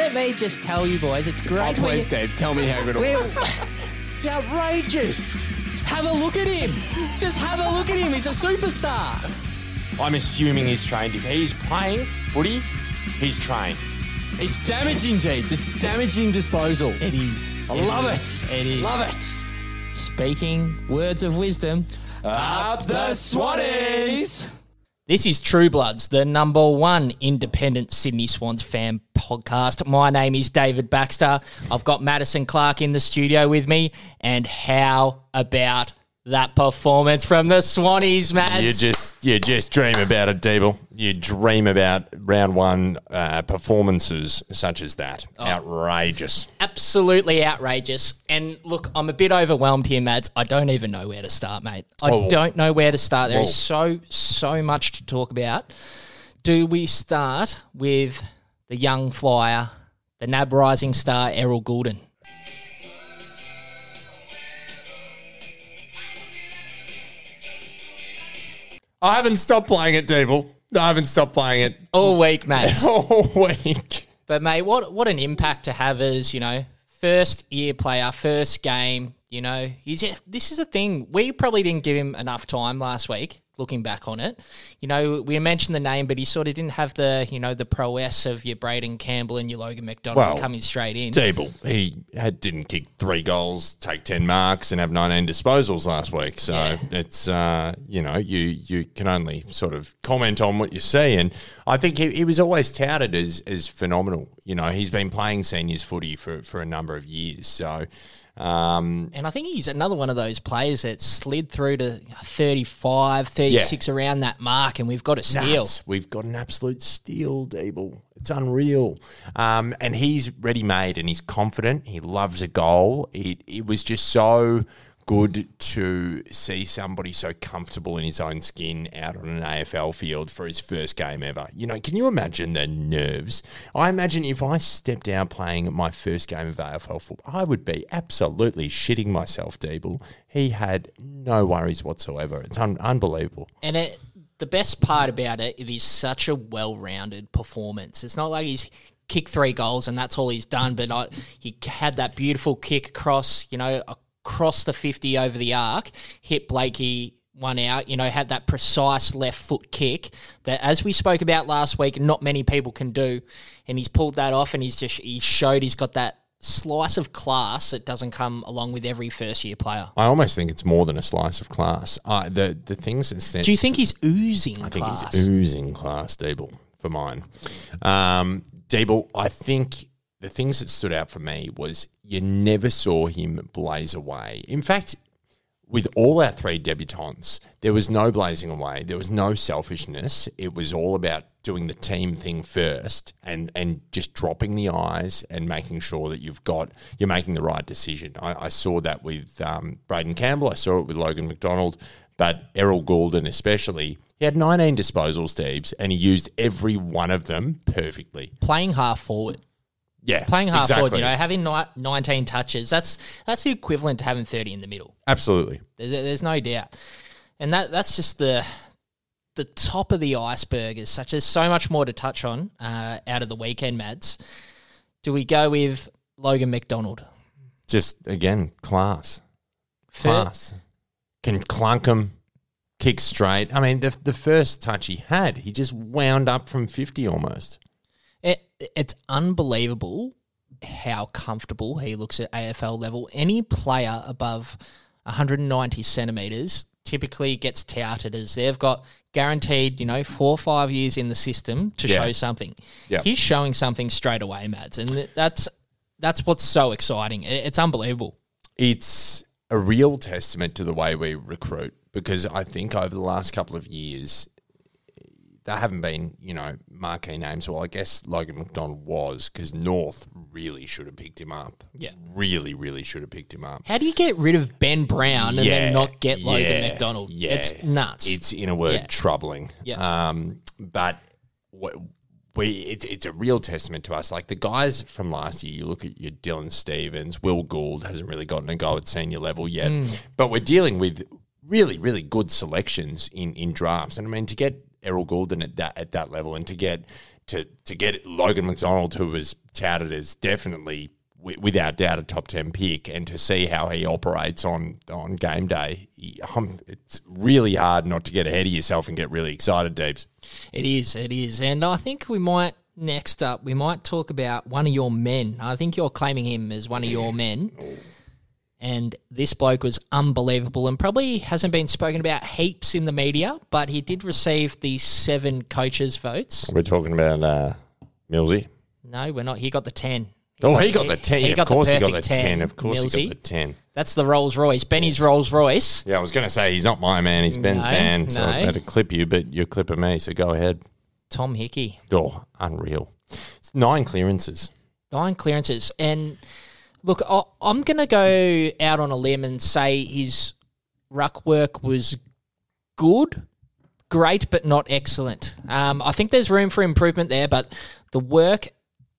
let me just tell you, boys, it's great. Oh, when please, you- Dave, tell me how good it was. It's outrageous. Have a look at him. Just have a look at him. He's a superstar. I'm assuming he's trained. If he's playing footy, he's trained. It's damaging, Jeeves. It's damaging disposal. It is. I It love is. it. It is. Love it. Speaking words of wisdom. Up the Swannies. This is True Bloods, the number one independent Sydney Swans fan podcast. My name is David Baxter. I've got Madison Clark in the studio with me. And how about that performance from the Swannies, Mads? You just you just dream about it, Deeble. You dream about round one uh, performances such as that. Oh. Outrageous. absolutely outrageous. And look, I'm a bit overwhelmed here, Mads. I don't even know where to start, mate. I don't know where to start. There is Whoa. so, so much to talk about. Do we start with the young flyer, the NAB rising star, Errol Gulden? I haven't stopped playing it, Deeble. I haven't stopped playing it All week, Mads. all week. But mate, what what an impact to have as you know first year player, first game. You know, he's this is a thing. We probably didn't give him enough time last week. Looking back on it, you know, we mentioned the name, but he sort of didn't have the you know the prowess of your Braden Campbell and your Logan McDonald Well, coming straight in. Deeble, he had, didn't kick three goals, take 10 marks, and have 19 disposals last week. So Yeah. it's, uh, you know, you, you can only sort of comment on what you see. And I think he, he was always touted as, as phenomenal. You know, he's been playing seniors footy for, for a number of years. So, um, And I think he's another one of those players that slid through to 35, 36 around that mark, and we've got a steal. nuts. We've got an absolute steal, Deeble. It's unreal. Um, and he's ready made and he's confident. He loves a goal. It, it was just so good to see somebody so comfortable in his own skin out on an AFL field for his first game ever. You know, can you imagine the nerves? I imagine if I stepped out playing my first game of AFL football, I would be absolutely shitting myself, Deeble. He had no worries whatsoever. It's un- unbelievable. And it, the best part about it, it is such a well-rounded performance. It's not like he's kicked three goals and that's all he's done, but I, he had that beautiful kick across, you know, across the 50 over the arc, hit Blakey one out, you know, had that precise left foot kick that, as we spoke about last week, not many people can do. And he's pulled that off and he's just, he showed he's got that slice of class that doesn't come along with every first year player. I almost think it's more than a slice of class. Uh, the the things that sense. Do you think he's oozing I think he's oozing class, Deeble, for mine. Um, Deeble, I think the things that stood out for me was you never saw him blaze away. In fact, with all our three debutants, there was no blazing away. There was no selfishness. It was all about doing the team thing first and, and just dropping the eyes and making sure that you've got you're making the right decision. I, I saw that with um, Braden Campbell. I saw it with Logan McDonald, but Errol Gulden especially. He had 19 disposals, Steves, and he used every one of them perfectly. playing half forward. Yeah, Playing half forward, you know, having ni- 19 touches, that's that's the equivalent to having 30 in the middle. absolutely. There's, there's no doubt. And that that's just the the top of the iceberg as such. There's so much more to touch on uh, out of the weekend, Mads. Do we go with Logan McDonald? Just again, class. Class. Can clunk him, kick straight. I mean, the, the first touch he had, he just wound up from 50 almost. It, it's unbelievable how comfortable he looks at AFL level. Any player above 190 centimeters typically gets touted as they've got guaranteed, you know, four or five years in the system to Yeah. show something. Yeah. He's showing something straight away, Mads, and that's that's what's so exciting. It's unbelievable. It's a real testament to the way we recruit because I think over the last couple of years, there haven't been, you know, marquee names. Well, I guess Logan McDonald was because North really should have picked him up. Yeah. Really, really should have picked him up. How do you get rid of Ben Brown and then not get Logan yeah, McDonald? Yeah, It's nuts. It's in a word Yeah. troubling. Yeah. Um, but what we it's it's a real testament to us. Like the guys from last year, you look at your Dylan Stephens, Will Gould hasn't really gotten a go at senior level yet, Hmm. but we're dealing with really really good selections in in drafts. And I mean to get Errol Gulden at that at that level, and to get to to get Logan McDonald, who was touted as definitely wi- without doubt a top ten pick, and to see how he operates on on game day, um, it's really hard not to get ahead of yourself and get really excited, Deeps. It is, it is. And I think we might, next up, we might talk about one of your men. I think you're claiming him as one of your men. And this bloke was unbelievable and probably hasn't been spoken about heaps in the media, but he did receive the seven coaches' votes. We're talking about uh, Millsy. No, we're not. He got the 10. Oh, he got the ten. he got of course, he got the ten. 10, Of course, he got the ten. That's the Rolls Royce. Benny's Rolls Royce. Yeah, I was going to say he's not my man. He's Ben's No, man. So I was no. about to clip you, but you're clipping me. So go ahead. Tom Hickey. Oh, unreal. It's nine clearances. Nine clearances. And look, I- I'm going to go out on a limb and say his ruck work was good, great, but not excellent. Um, I think there's room for improvement there, but the work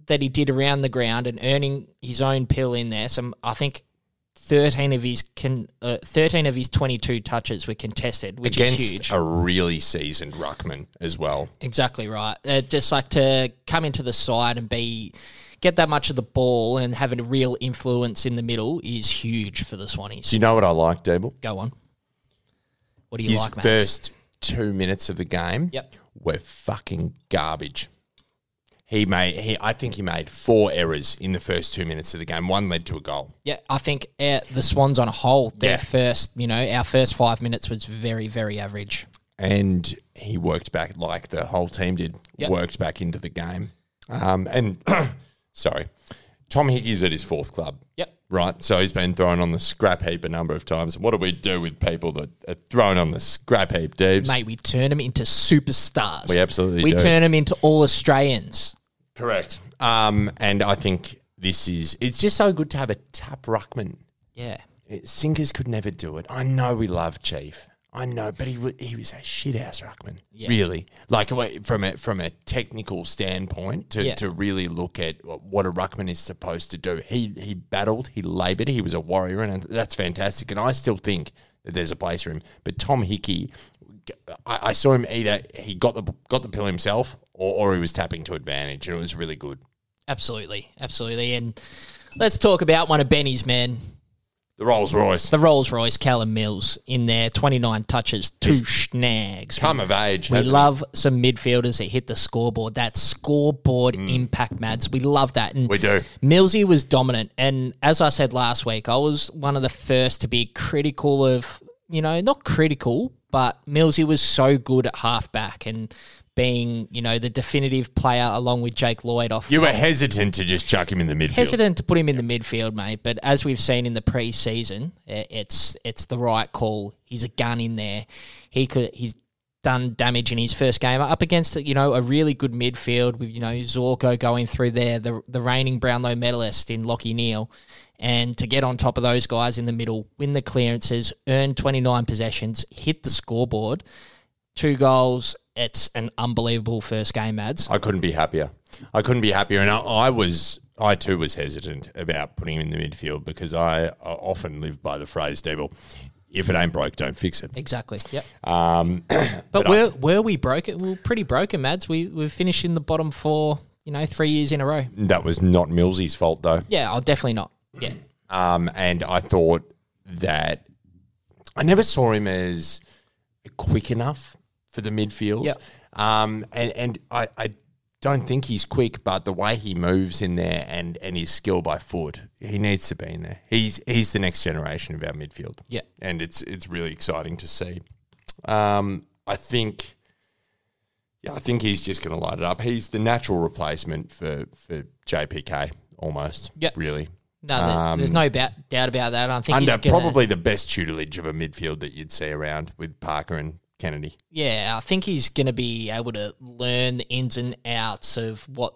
that he did around the ground and earning his own pill in there, some I think. 13 of his can uh, 13 of his 22 touches were contested which is huge Against a really seasoned ruckman as well. Exactly right. Uh, just like to come into the side and be get that much of the ball and having a real influence in the middle is huge for the Swannies. Do you know what I like, Dable? Go on. What do you His like, Max? first two minutes of the game Yep. were fucking garbage. He made he I think he made four errors in the first two minutes of the game. One led to a goal. Yeah, I think uh, the Swans on a whole, their Yeah. first, you know, our first five minutes was very, very average. and he worked back like the whole team did. Yep. Worked back into the game, um, and sorry, Tom Hickey's at his fourth club. Yep. Right, so he's been thrown on the scrap heap a number of times. What do we do with people that are thrown on the scrap heap, Deebs? Mate, we turn them into superstars. We absolutely We do. turn them into all Australians. Correct. Um, and I think this is it's just so good to have a tap ruckman. Yeah. It- Sinkers could never do it. I know we love Chief. I know, but he wa- he was a shit ass ruckman. Really, like wa- from a from a technical standpoint, to, Yeah. to really look at what a ruckman is supposed to do. He he battled, he laboured, he was a warrior, and that's fantastic. And I still think that there's a place for him. But Tom Hickey, I, I saw him either he got the got the pill himself, or, or he was tapping to advantage, and it was really good. Absolutely. Absolutely. And let's talk about one of Benny's men, The Rolls Royce, the Rolls Royce, Callum Mills, in there, 29 touches, two snags. come of age. We love some midfielders that hit the scoreboard. That scoreboard impact, Mads. We love that. And Mm. We do. Millsy was dominant. And as I said last week, I was one of the first to be critical of, you know, not critical, but Millsy was so good at halfback and being, you know, the definitive player along with Jake Lloyd off You were hesitant to just chuck him in the midfield. hesitant to put him in the midfield, mate. But as we've seen in the preseason, it's it's the right call. He's a gun in there. He could he's done damage in his first game up against you know a really good midfield with you know Zorko going through there, the the reigning Brownlow medalist in Lachie Neale. And to get on top of those guys in the middle, win the clearances, earn 29 possessions, hit the scoreboard, two goals. It's an unbelievable first game, ads. I couldn't be happier. I couldn't be happier, and I, I was, I too was hesitant about putting him in the midfield because I, I often live by the phrase, "Devil, if it ain't broke, don't fix it." Exactly. Yep. Um, But, were were we broken? We were pretty broken, Mads. We we finished in the bottom four, you know, three years in a row. that was not Millsy's fault, though. Yeah, I'll definitely not. Yeah, Um, and I thought that I never saw him as quick enough for the midfield. Yep. Um, and and I, I don't think he's quick, but the way he moves in there and, and his skill by foot, he needs to be in there. He's he's the next generation of our midfield. Yeah. And it's it's really exciting to see. Um, I think yeah, I think he's just going to light it up. He's the natural replacement for for JPK almost. Yep. Really. no, there- there's no ba- doubt about that. I think Under gonna, probably the best tutelage of a midfield that you'd see around with Parker and Kennedy. Yeah, I think he's going to be able to learn the ins and outs of what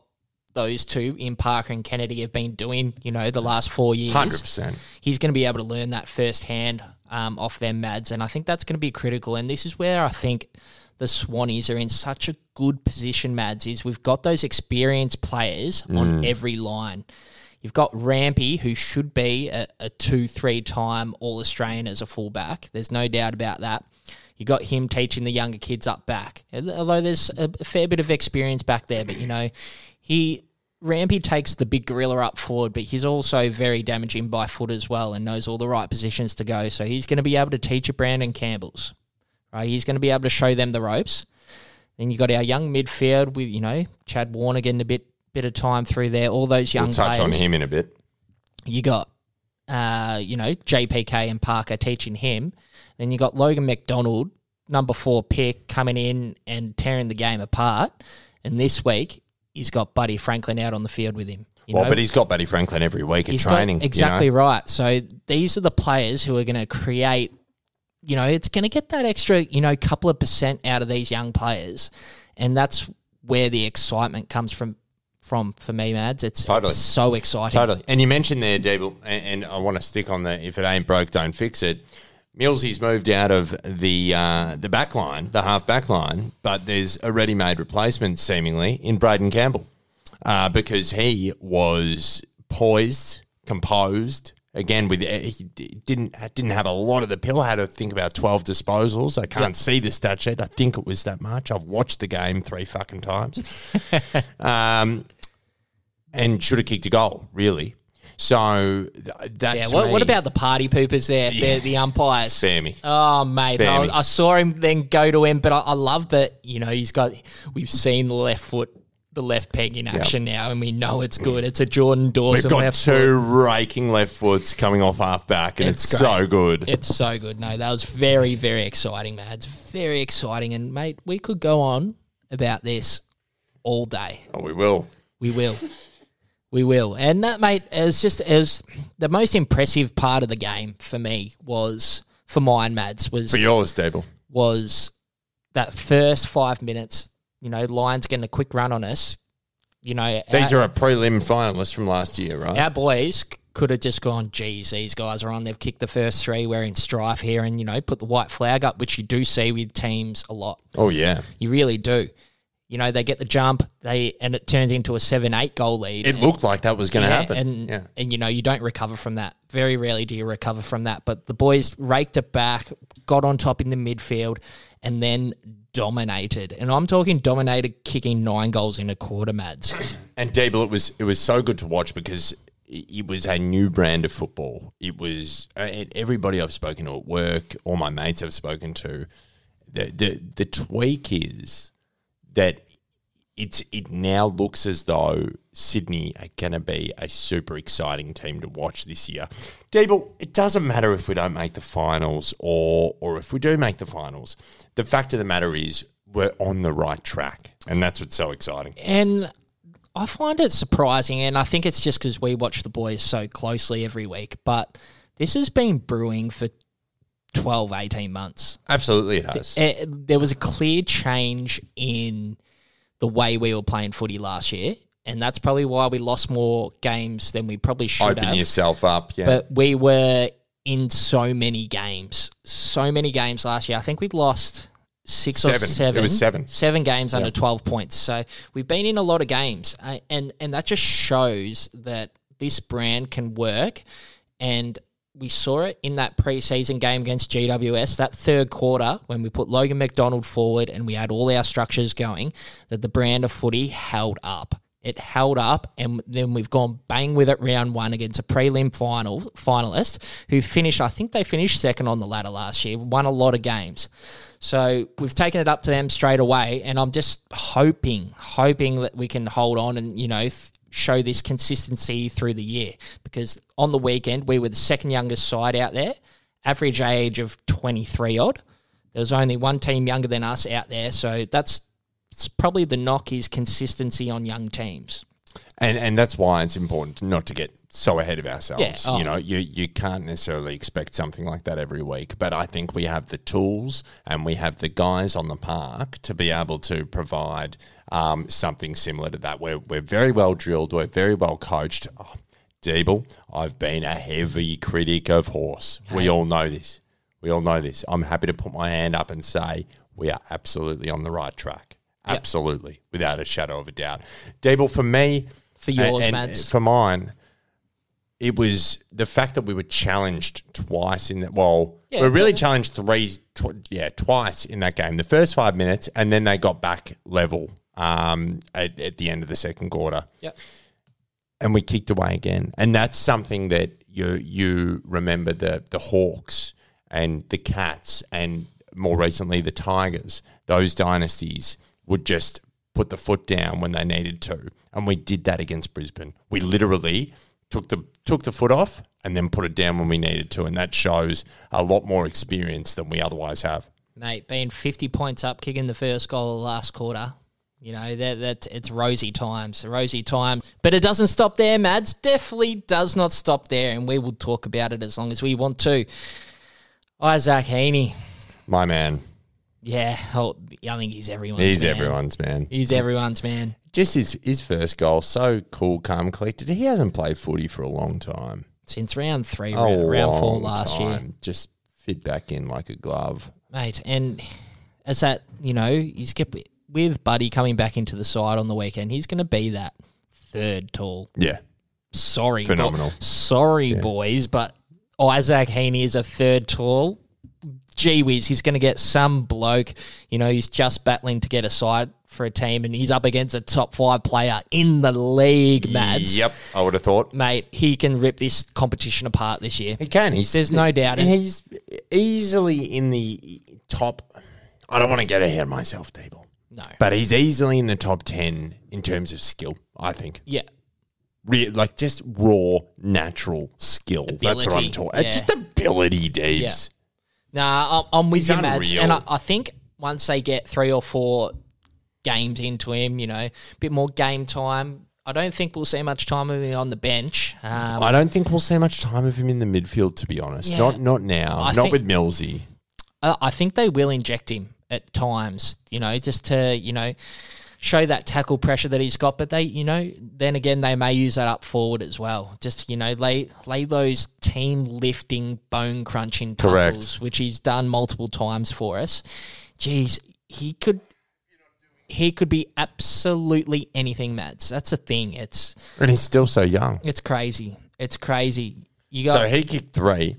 those two in Parker and Kennedy have been doing. You know, the last four years. Hundred percent. he's going to be able to learn that firsthand um, off their mads, and I think that's going to be critical. And this is where I think the Swannies are in such a good position. Mads is we've got those experienced players on every line. You've got Rampy, who should be a, a two, three time All Australian as a fullback. There's no doubt about that. You got him teaching the younger kids up back. Although there's a fair bit of experience back there, but you know, he Rampy takes the big gorilla up forward, but he's also very damaging by foot as well and knows all the right positions to go. So he's going to be able to teach a Brandon Campbell's, right? He's going to be able to show them the ropes. Then you got our young midfield with you know Chad Warner getting a bit bit of time through there. All those young We'll touch on him in a bit. You got uh, you know JPK and Parker teaching him. Then you got Logan McDonald, number four pick, coming in and tearing the game apart. And this week he's got Buddy Franklin out on the field with him. You Well, know? but he's got Buddy Franklin every week at training. got, you exactly know? right. So these are the players who are going to create. You know, it's going to get that extra, you know, couple of percent out of these young players, and that's where the excitement comes from. From for me, Mads, it's, Totally. it's so exciting. Totally. And you mentioned there, Dable, and, and I want to stick on the if it ain't broke, don't fix it. Millsy's moved out of the uh, the back line, the half back line, but there's a ready made replacement seemingly in Braden Campbell uh, because he was poised, composed. Again, with he didn't didn't have a lot of the pill. Had to think about twelve disposals. I can't see the stat sheet. I think it was that much. I've watched the game three fucking times. um, and should have kicked a goal, really. So th- that Yeah. What, what about the party poopers there? The, the umpires. Spare me. Oh mate, I, me. I saw him then go to him, but I, I love that. You know, he's got. We've seen the left foot, the left peg in action now, and we know it's good. It's a Jordan Dawson We've got two foot. raking left foots coming off half back, and it's, It's so good. It's so good. No, that was very, very exciting, man. It's very exciting, and mate, we could go on about this all day. oh, we will. We will. We will. And that, mate, was just, was the most impressive part of the game for me was, for mine, Mads, was For yours, Dable. was that first five minutes. You know, Lions getting a quick run on us. You know, These our, are a prelim finalist from last year, right? our boys could have just gone, geez, these guys are on. They've kicked the first three. We're in strife here, and you know, put the white flag up, which you do see with teams a lot. Oh, yeah. You really do. You know, they get the jump, they and it turns into a seven-eight goal lead. It and- looked like that was going to yeah, happen. And yeah. and you know, you don't recover from that. Very rarely do you recover from that. But the boys raked it back, got on top in the midfield, and then dominated. And I'm talking dominated, kicking nine goals in a quarter, Mads. And Dable, it was it was so good to watch because it was a new brand of football. It was uh, everybody I've spoken to at work, all my mates I've spoken to. The the the tweak is that it's it now looks as though Sydney are going to be a super exciting team to watch this year. Dable, it doesn't matter if we don't make the finals or or if we do make the finals. The fact of the matter is we're on the right track, and that's what's so exciting. And I find it surprising, and I think it's just because we watch the boys so closely every week. But this has been brewing for 12, 18 months. Absolutely, it has. Eh, there was a clear change in the way we were playing footy last year, and that's probably why we lost more games than we probably should Open have. yourself up, yeah. But we were in so many games, so many games last year. I think we lost six or Seven. It was seven. Seven games under twelve points. So we've been in a lot of games, uh, and and that just shows that this brand can work. And we saw it in that preseason game against GWS, that third quarter when we put Logan McDonald forward and we had all our structures going, that the brand of footy held up. It held up, and then we've gone bang with it round one against a prelim final finalist who finished. I think they finished second on the ladder last year. Won a lot of games, so we've taken it up to them straight away. And I'm just hoping, hoping that we can hold on and you know th- show this consistency through the year. Because on the weekend we were the second youngest side out there, average age of 23 odd. There was only one team younger than us out there, so that's probably the knock is consistency on young teams. and and that's why it's important not to get so ahead of ourselves. Yeah, oh. You know, you you can't necessarily expect something like that every week, but I think we have the tools and we have the guys on the park to be able to provide um, something similar to that. We're we're very well drilled. We're very well coached. Oh, Deeble, I've been a heavy critic of Horse. We all know this. We all know this. I'm happy to put my hand up and say we are absolutely on the right track. Absolutely, without a shadow of a doubt. Deeble, for me, For yours, and, Mads. For mine, it was the fact that we were challenged twice in that. Well, Yeah, we were really challenged three, tw- yeah, twice in that game. The first five minutes, and then they got back level um, at, at the end of the second quarter Yep. And we kicked away again. And that's something that you you remember the the Hawks and the Cats and more recently the Tigers. Those dynasties would just put the foot down when they needed to, and we did that against Brisbane. We literally took the took the foot off and then put it down when we needed to, and that shows a lot more experience than we otherwise have. mate, being 50 points up, kicking the first goal of the last quarter. You know, that that it's rosy times, rosy times. But it doesn't stop there, Mads. Definitely does not stop there, and we will talk about it as long as we want to. Isaac Heaney. My man, Yeah, oh, I think he's everyone's he's man. everyone's man. He's everyone's man. Just his his first goal, so cool, calm, collected. He hasn't played footy for a long time. Since round three, round, round four last year. Just fit back in like a glove. mate. And as that, you know, he's kept with Buddy coming back into the side on the weekend. He's going to be that third tall. Yeah, Sorry, bo- Phenomenal. sorry, boys, but Isaac Heaney is a third tall. Gee whiz, he's going to get some bloke. You know, he's just battling to get a side for a team, and he's up against a top five player in the league, Mads. Yep, I would have thought Mate, he can rip this competition apart this year. he can. He's There's no doubt. He's easily in the top. I don't want to get ahead of myself, Dable, No. but he's easily in the top ten in terms of skill. I think, Yeah. Re- like just raw, natural skill. That's what I'm talking. yeah. Just ability, Deebs. Nah, I'm, I'm with He's you, Mads. And I, I think once they get three or four games into him, you know, a bit more game time, I don't think we'll see much time of him on the bench. Um, I don't think we'll see much time of him in the midfield. To be honest, Yeah. not not now. I not think- with Millsy. I, I think they will inject him at times, you know, just to, you know, show that tackle pressure that he's got. But they, you know, then again, they may use that up forward as well. Just, you know, lay, lay those team lifting, bone crunching tackles, which he's done multiple times for us. Jeez, he could. He could be absolutely anything, Mads. That's a thing. It's And he's still so young. it's crazy. It's crazy. You got So he kicked three.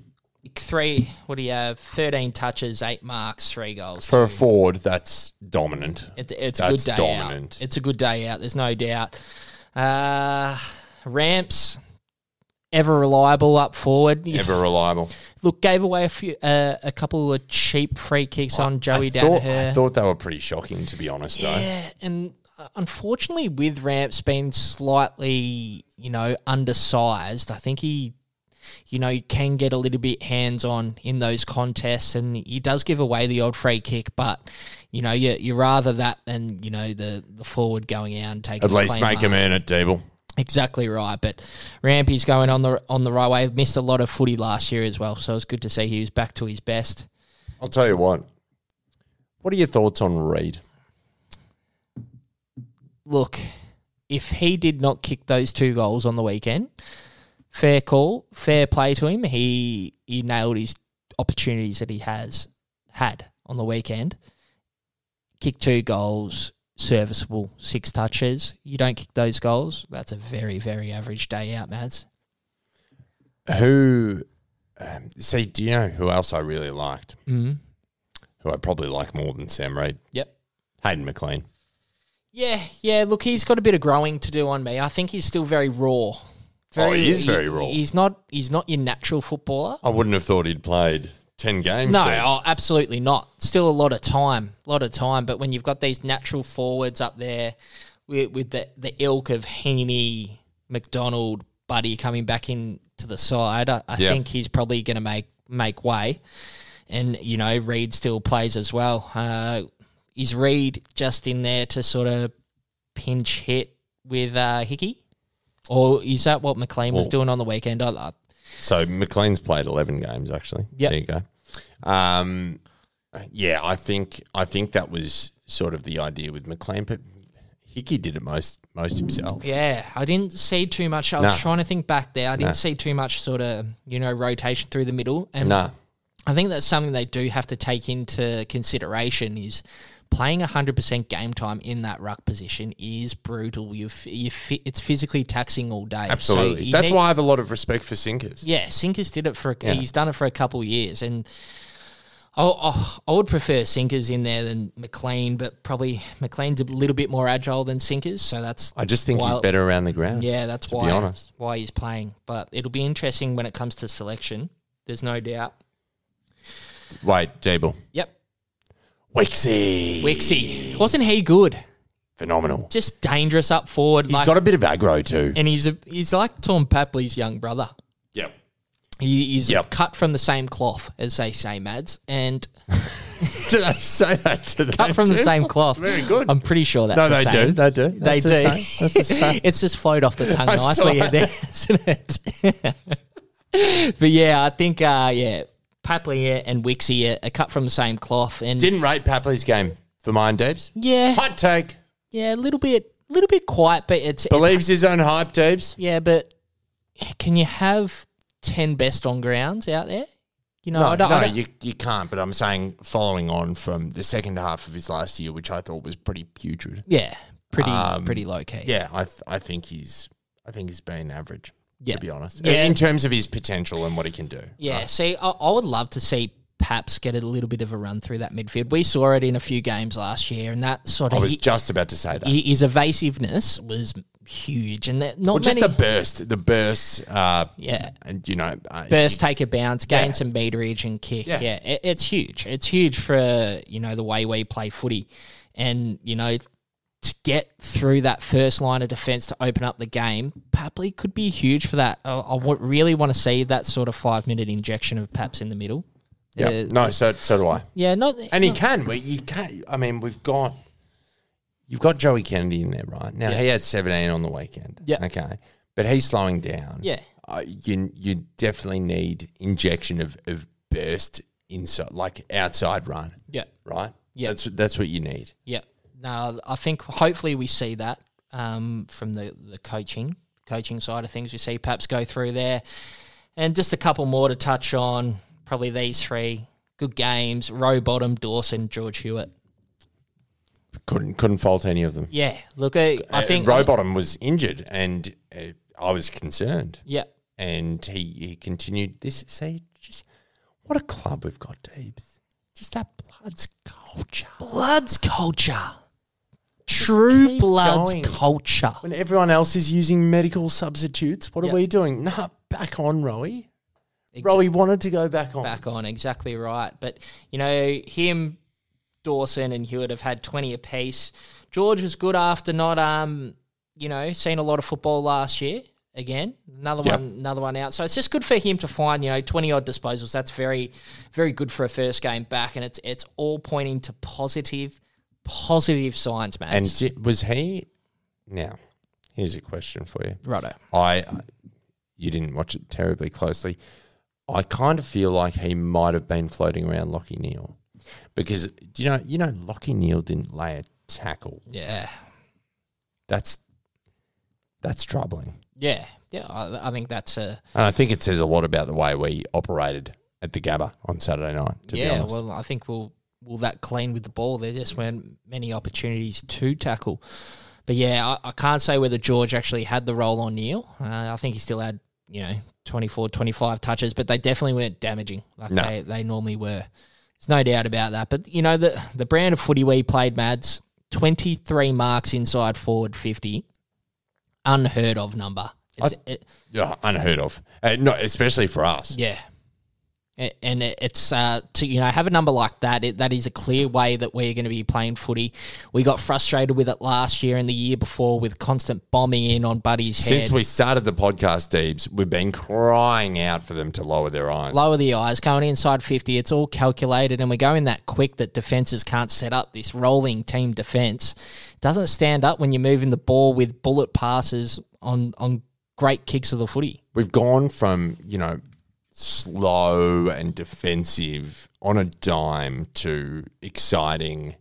Three. What do you have? Thirteen touches, eight marks, three goals. For a forward, that's dominant. It's, it's a good day dominant. out. It's a good day out. There's no doubt. Uh, ramps, ever reliable up forward. Ever reliable. Look, gave away a few, uh, a couple of cheap free kicks on Joey I thought, Daniher. I thought they were pretty shocking, to be honest, though. Yeah, and uh, unfortunately, with Ramps being slightly, you know, undersized, I think he, you know, you can get a little bit hands on in those contests, and he does give away the odd free kick, but. You know, you you rather that than you know the the forward going out and taking At least make him earn it, Deeble. Exactly right, but Rampy's going on the on the right way. Missed a lot of footy last year as well, so it's good to see he was back to his best. I'll tell you what. What are your thoughts on Reid? look, if he did not kick those two goals on the weekend, fair call, fair play to him. He he nailed his opportunities that he has had on the weekend. Kick two goals, serviceable, six touches. You don't kick those goals, that's a very very average day out, Mads. Who, um, see, do you know who else I really liked? Mm-hmm. Who I probably like more than Sam Reid. Yep. Hayden McLean. Yeah, yeah. Look, he's got a bit of growing to do on me. I think he's still very raw. Oh, he is very raw. He's not. He's not your natural footballer. I wouldn't have thought he'd played 10 games. No, oh, absolutely not. Still a lot of time, a lot of time. But when you've got these natural forwards up there with, with the, the ilk of Heaney, McDonald, Buddy coming back into the side, I, I Yep. think he's probably going to make make way. And you know, Reid still plays as well. Uh, is Reid just in there to sort of pinch hit with uh, Hickey, or is that what McLean was Well- doing on the weekend? I, I, So McLean's played eleven games actually. Yep. There you go. Um, yeah, I think I think that was sort of the idea with McLean, but Hickey did it most most himself. Yeah, I didn't see too much. I Nah. was trying to think back there. I didn't Nah. see too much sort of you know rotation through the middle, and Nah, I think that's something they do have to take into consideration. Is playing 100% game time in that ruck position is brutal. You you it's physically taxing all day. Absolutely. you That's need- why I have a lot of respect for sinkers. yeah, Sinkers did it for. A, He's done it for a couple of years, and I, I, would prefer Sinkers in there than McLean, but probably McLean's a little bit more agile than Sinkers, so that's I just think he's better around the ground. yeah, that's why why he's playing. But it'll be interesting when it comes to selection. There's no doubt. Wait, Dable. Yep, Wixie. Wixie wasn't he good? Phenomenal. Just dangerous up forward. He's like, got a bit of aggro too. and he's a, he's like Tom Papley's young brother. Yep. He, he's Yep. cut from the same cloth as they say, Mads, and do they say that to them? cut from the same cloth. Very good. I'm pretty sure that's No, the they same. do. They do. They That's the do. same. That's it's just flowed off the tongue nicely, there, isn't it? but yeah, I think uh, yeah, Papley and Wixie are, are cut from the same cloth, and Didn't rate Papley's game for mine, Debs. yeah, Hot take. yeah, a little bit, little bit quiet, but it's, it's Believes his own hype, Debs. yeah, but can you have ten best on grounds out there? You know, No, I don't, no, I don't- you, you can't. But I'm saying, following on from the second half of his last year, which I thought was pretty putrid. yeah, pretty, Um, pretty low key. Yeah, I th- I think he's I think he's been average. Yeah. To be honest, Yeah. in terms of his potential and what he can do. Yeah, see, I, I would love to see Paps get a little bit of a run through that midfield. We saw it in a few games last year, and that sort of. I was he- just about to say that. his evasiveness was huge, and that not well, just many the burst, the burst. Uh, Yeah. and you know, uh, burst, take a bounce, gain Yeah. some meterage, and kick. Yeah, Yeah. it, it's huge. It's huge for you know the way we play footy, and you know to get through that first line of defense to open up the game. Papley could be huge for that. I, I really want to see that sort of five minute injection of Paps in the middle. Yeah, Uh, no, so so do I. yeah, not And he not- can. But you can. I mean, we've got you've got Joey Kennedy in there, right? Now Yeah. he had seventeen on the weekend. Yeah. Okay, but he's slowing down. Yeah. Uh, you you definitely need injection of of burst inside, like outside run. Yeah. Right. Yeah. That's that's what you need. Yeah. No, I think hopefully we see that um, from the, the coaching coaching side of things. We see Paps go through there, and just a couple more to touch on. Probably these three good games: Rowbottom, Dawson, George Hewett. Couldn't couldn't fault any of them. Yeah, look, I, I think uh, Rowbottom was injured, and uh, I was concerned. Yeah, and he, he continued this. See, just what a club we've got, Deebs. Just that Bloods culture. Bloods culture, true blood going. culture. When everyone else is using medical substitutes, what Yep. are we doing? Nah, back on, Rowie. Rowie wanted to go back on. back on. Exactly right. But, you know, him, Dawson, and Hewett have had 20 apiece. George was good after not, um, you know, seeing a lot of football last year. Again, another Yep. one, another one out. So it's just good for him to find, you know, twenty odd disposals. That's very, very good for a first game back, and it's it's all pointing to positive, positive signs, man. And di- was he? Now, here's a question for you. righto, I, I- you didn't watch it terribly closely. I kind of feel like he might have been floating around Lachie Neale because do you know you know Lachie Neale didn't lay a tackle. yeah, That's that's troubling. yeah, yeah. I, I think that's a And I think it says a lot about the way we operated at the Gabba on Saturday night, to be yeah, honest. well, I think we'll will that clean with the ball. There just weren't many opportunities to tackle. But yeah, I, I can't say whether George actually had the role on Neale. Uh, I think he still had, you know, 24, 25 touches, but they definitely weren't damaging like No. they, they normally were. There's no doubt about that. But, you know, the, the brand of footy we played, Mads, 23 marks inside forward 50. Unheard of number. It's, it, yeah, unheard of. Uh, not especially for us. yeah. And it's uh, to you know have a number like that. It, that is a clear way that we're going to be playing footy. We got frustrated with it last year and the year before with constant bombing in on Buddy's Since we started the podcast, Deebs, we've been crying out for them to lower their eyes. Lower the eyes, going inside 50. It's all calculated, and we're going that quick that defenses can't set up this rolling team defense. Doesn't stand up when you're moving the ball with bullet passes on, on great kicks of the footy. We've gone from, you know, slow and defensive on a dime to exciting,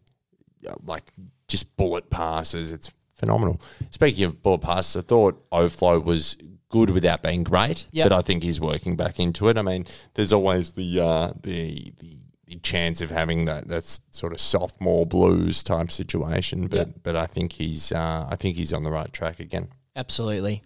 like just bullet passes. It's phenomenal. Speaking of bullet passes, I thought Oflow was good without being great, Yep. but I think he's working back into it. I mean, there's always the uh, the the the chance of having that that's sort of sophomore blues type situation. But Yep. but I think he's uh, I think he's on the right track again. Absolutely.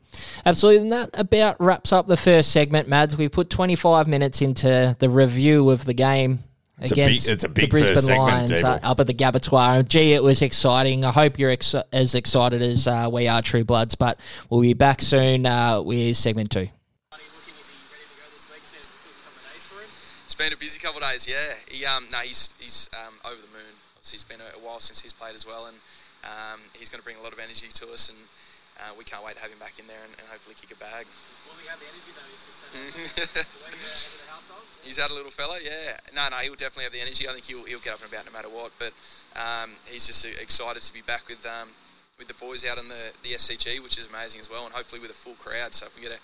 Absolutely. And that about wraps up the first segment, Mads. We put 25 minutes into the review of the game It's a big- against it's a the Brisbane first Lions Dable. uh, up at the Gabatoir. Gee, it was exciting. I hope you're ex- as excited as uh, we are, True Bloods. But we'll be back soon uh, with segment two. It's been a busy couple of days, yeah. He, um, no, he's he's um, over the moon. Obviously, it's been a, a while since he's played as well, and um, he's going to bring a lot of energy to us, and uh, we can't wait to have him back in there and, and hopefully kick a bag. He's had a little fella, yeah. No, no, he'll definitely have the energy. I think he'll, he'll get up and about no matter what. But um, he's just uh, excited to be back with um, with the boys out in the, the SCG, which is amazing as well, and hopefully with a full crowd. So if we get a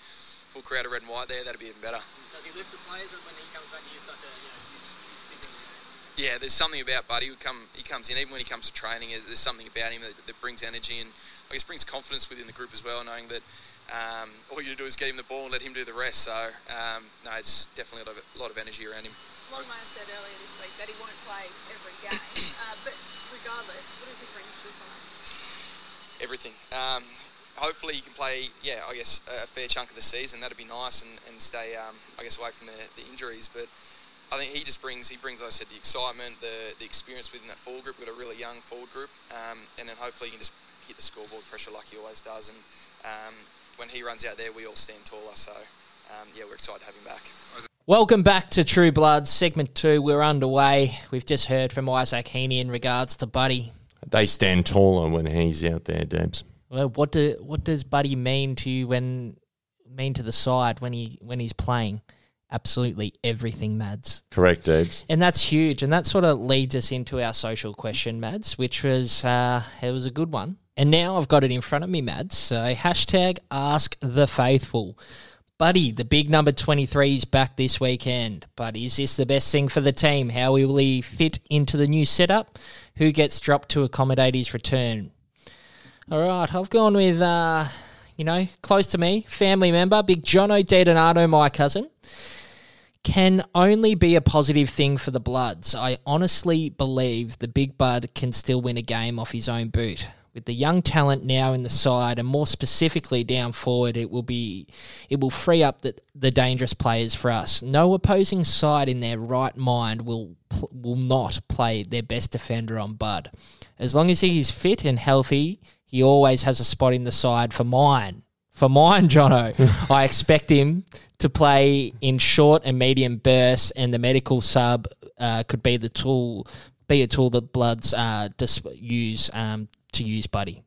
full crowd of red and white there, that'd be even better. Does he lift the players when he comes back? He's such a you know, huge, huge figure. Yeah, there's something about Buddy. Who come, he comes in even when he comes to training. There's, there's something about him that, that brings energy and I guess brings confidence within the group as well, knowing that um, all you do is get him the ball and let him do the rest. So um, no, it's definitely a lot, of, a lot of energy around him. Longmire said earlier this week that he won't play every game, uh, but regardless, what does he bring to the side? Everything. Um, hopefully he can play. Yeah, I guess a fair chunk of the season. That'd be nice and, and stay. Um, I guess away from the, the injuries, but. I think he just brings, he brings, like I said, the excitement, the, the experience within that forward group. We've got a really young forward group, um, and then hopefully he can just hit the scoreboard pressure like he always does. And um, when he runs out there, we all stand taller. So, um, yeah, we're excited to have him back. Welcome back to True Blood, segment two. We're underway. We've just heard from Isaac Heaney in regards to Buddy. They stand taller when he's out there, Debs. Well, what do what does Buddy mean to you when mean to the side when he when he's playing? Absolutely everything, Mads. Correct, Debs. And that's huge. And that sort of leads us into our social question, Mads, which was uh, it was a good one. And now I've got it in front of me, Mads. So hashtag ask the faithful. Buddy, the big number 23 is back this weekend. But is this the best thing for the team? How will he fit into the new setup? Who gets dropped to accommodate his return? All right, I've gone with, uh, you know, close to me, family member, Big John O'Donato, my cousin can only be a positive thing for the Bloods. I honestly believe the Big Bud can still win a game off his own boot. With the young talent now in the side, and more specifically down forward, it will be it will free up the, the dangerous players for us. No opposing side in their right mind will will not play their best defender on Bud. As long as he is fit and healthy, he always has a spot in the side for mine. For mine, Jono, I expect him to play in short and medium bursts, and the medical sub uh, could be the tool, be a tool that Bloods uh, dis- use um, to use Buddy.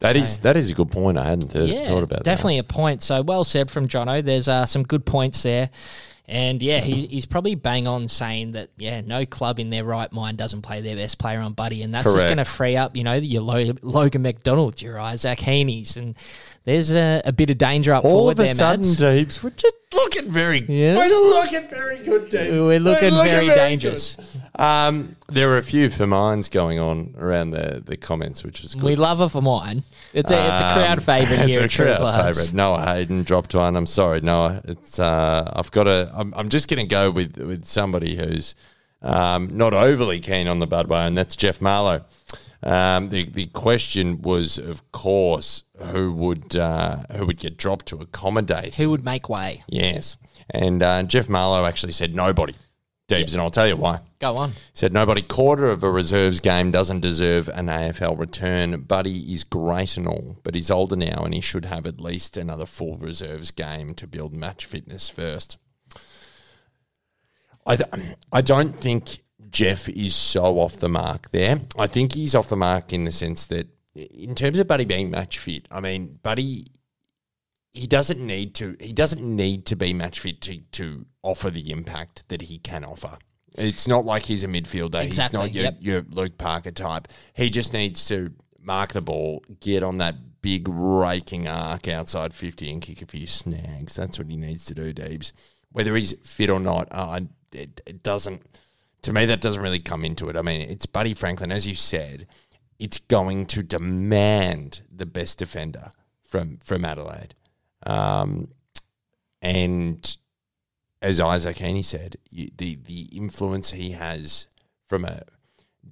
That is that is a good point. I hadn't th- Yeah, thought about definitely a point. So well said from Jono. There's uh, some good points there. And yeah, he, he's probably bang on saying that, yeah, no club in their right mind doesn't play their best player on Buddy. And that's just going to free up, you know, your Logan McDonald, your Isaac Heaney's. And there's a, a bit of danger up. All forward of a there, sudden, Mads. Deeps, we're just looking very. Yeah. We're looking very good, Deeps. We're looking very dangerous. Um, there were a few for mines going on around the, the comments, which was good. We love a for mine. It's a, it's a crowd Um, favourite here it's a True crowd favourite. Noah Hayden dropped one. I'm sorry, Noah. It's uh, I've got to. I'm, I'm just going to go with with somebody who's um, not overly keen on the Budweiser, and that's Jeff Marlowe. Um, the the question was, of course, who would uh, who would get dropped to accommodate Who would make way? Yes, and uh, Jeff Marlowe actually said nobody. Deebs, and I'll tell you why. Go on. Said nobody quarter of a reserves game doesn't deserve an AFL return. Buddy is great and all, but he's older now and he should have at least another full reserves game to build match fitness first. I, th- I don't think Jeff is so off the mark there. I think he's off the mark in the sense that, in terms of Buddy being match fit, I mean, Buddy he doesn't need to he doesn't need to be match fit to, to offer the impact that he can offer. It's not like he's a midfielder. Exactly, He's not your, yep. your Luke Parker type. He just needs to mark the ball, get on that big raking arc outside 50 and kick a few snags. That's what he needs to do, Deebs. Whether he's fit or not, uh, it, it doesn't, to me, that doesn't really come into it. I mean, it's Buddy Franklin, as you said, it's going to demand the best defender from, from Adelaide. Um, and as Isaac Heaney said, the the influence he has from a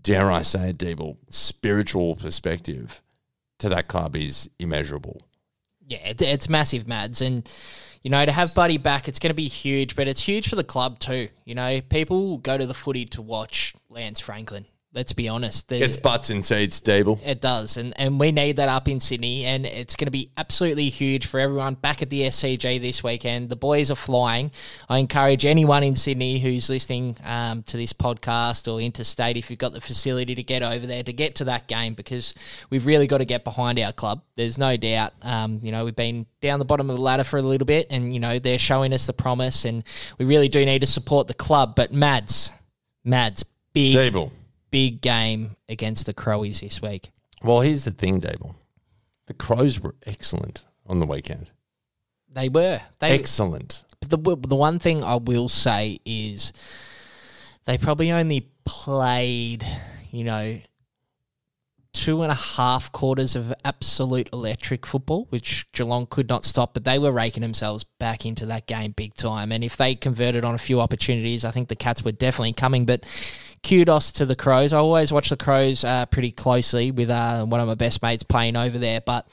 dare I say it, Deeble, spiritual perspective to that club is immeasurable. Yeah, it's massive, Mads, and you know to have Buddy back, it's going to be huge. But it's huge for the club too. You know, people go to the footy to watch Lance Franklin. Let's be honest. The- Gets butts in seats, Deeble. It does, and and we need that up in Sydney, and it's going to be absolutely huge for everyone back at the SCG this weekend. The boys are flying. I encourage anyone in Sydney who's listening um, to this podcast or interstate, if you've got the facility to get over there to get to that game, because we've really got to get behind our club. There's no doubt. Um, you know, we've been down the bottom of the ladder for a little bit, and you know they're showing us the promise, and we really do need to support the club. But Mads, Mads, big Deeble. Big game against the Crowies this week. Well, here's the thing, Deeble. The Crows were excellent on the weekend. They were. They Excellent. the the one thing I will say is they probably only played, you know, two and a half quarters of absolute electric football, which Geelong could not stop, but they were raking themselves back into that game big time. And if they converted on a few opportunities, I think the Cats were definitely coming. But kudos to the Crows. I always watch the Crows uh, pretty closely with uh, one of my best mates playing over there, but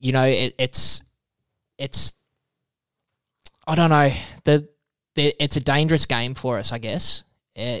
you know, it, it's it's I don't know. The, the it's a dangerous game for us, I guess. Uh,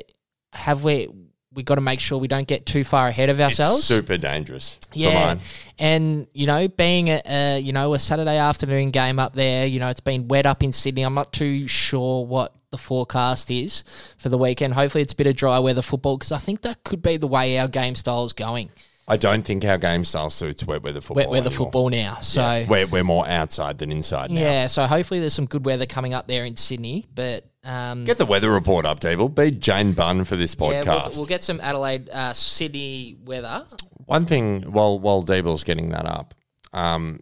have we we got to make sure we don't get too far ahead of ourselves? It's super dangerous. yeah, and you know, being a, a you know a Saturday afternoon game up there, you know, it's been wet up in Sydney. I'm not too sure what the forecast is for the weekend. Hopefully, it's a bit of dry weather football because I think that could be the way our game style is going. I don't think our game style suits wet weather football. Wet weather anymore. football now, so We're, we're more outside than inside now. yeah. So hopefully, there's some good weather coming up there in Sydney, but. Um, Get the weather report up, Deeble. Be Jane Bunn for this yeah, podcast. we'll, we'll get some Adelaide, uh, Sydney weather. One thing, while while Deeble's getting that up, um,